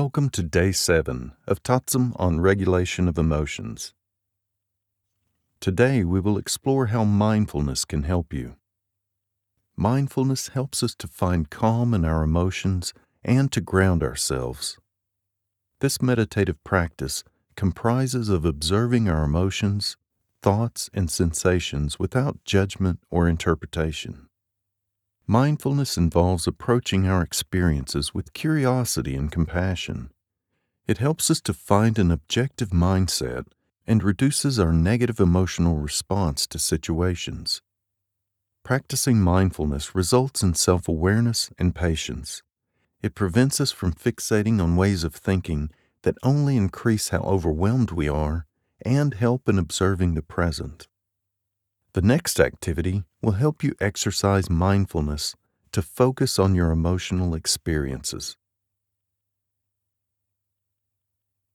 Welcome to day seven of Tatsum on regulation of emotions. Today we will explore how mindfulness can help you. Mindfulness helps us to find calm in our emotions and to ground ourselves. This meditative practice comprises of observing our emotions, thoughts, and sensations without judgment or interpretation. Mindfulness involves approaching our experiences with curiosity and compassion. It helps us to find an objective mindset and reduces our negative emotional response to situations. Practicing mindfulness results in self awareness and patience. It prevents us from fixating on ways of thinking that only increase how overwhelmed we are and help in observing the present. The next activity will help you exercise mindfulness to focus on your emotional experiences.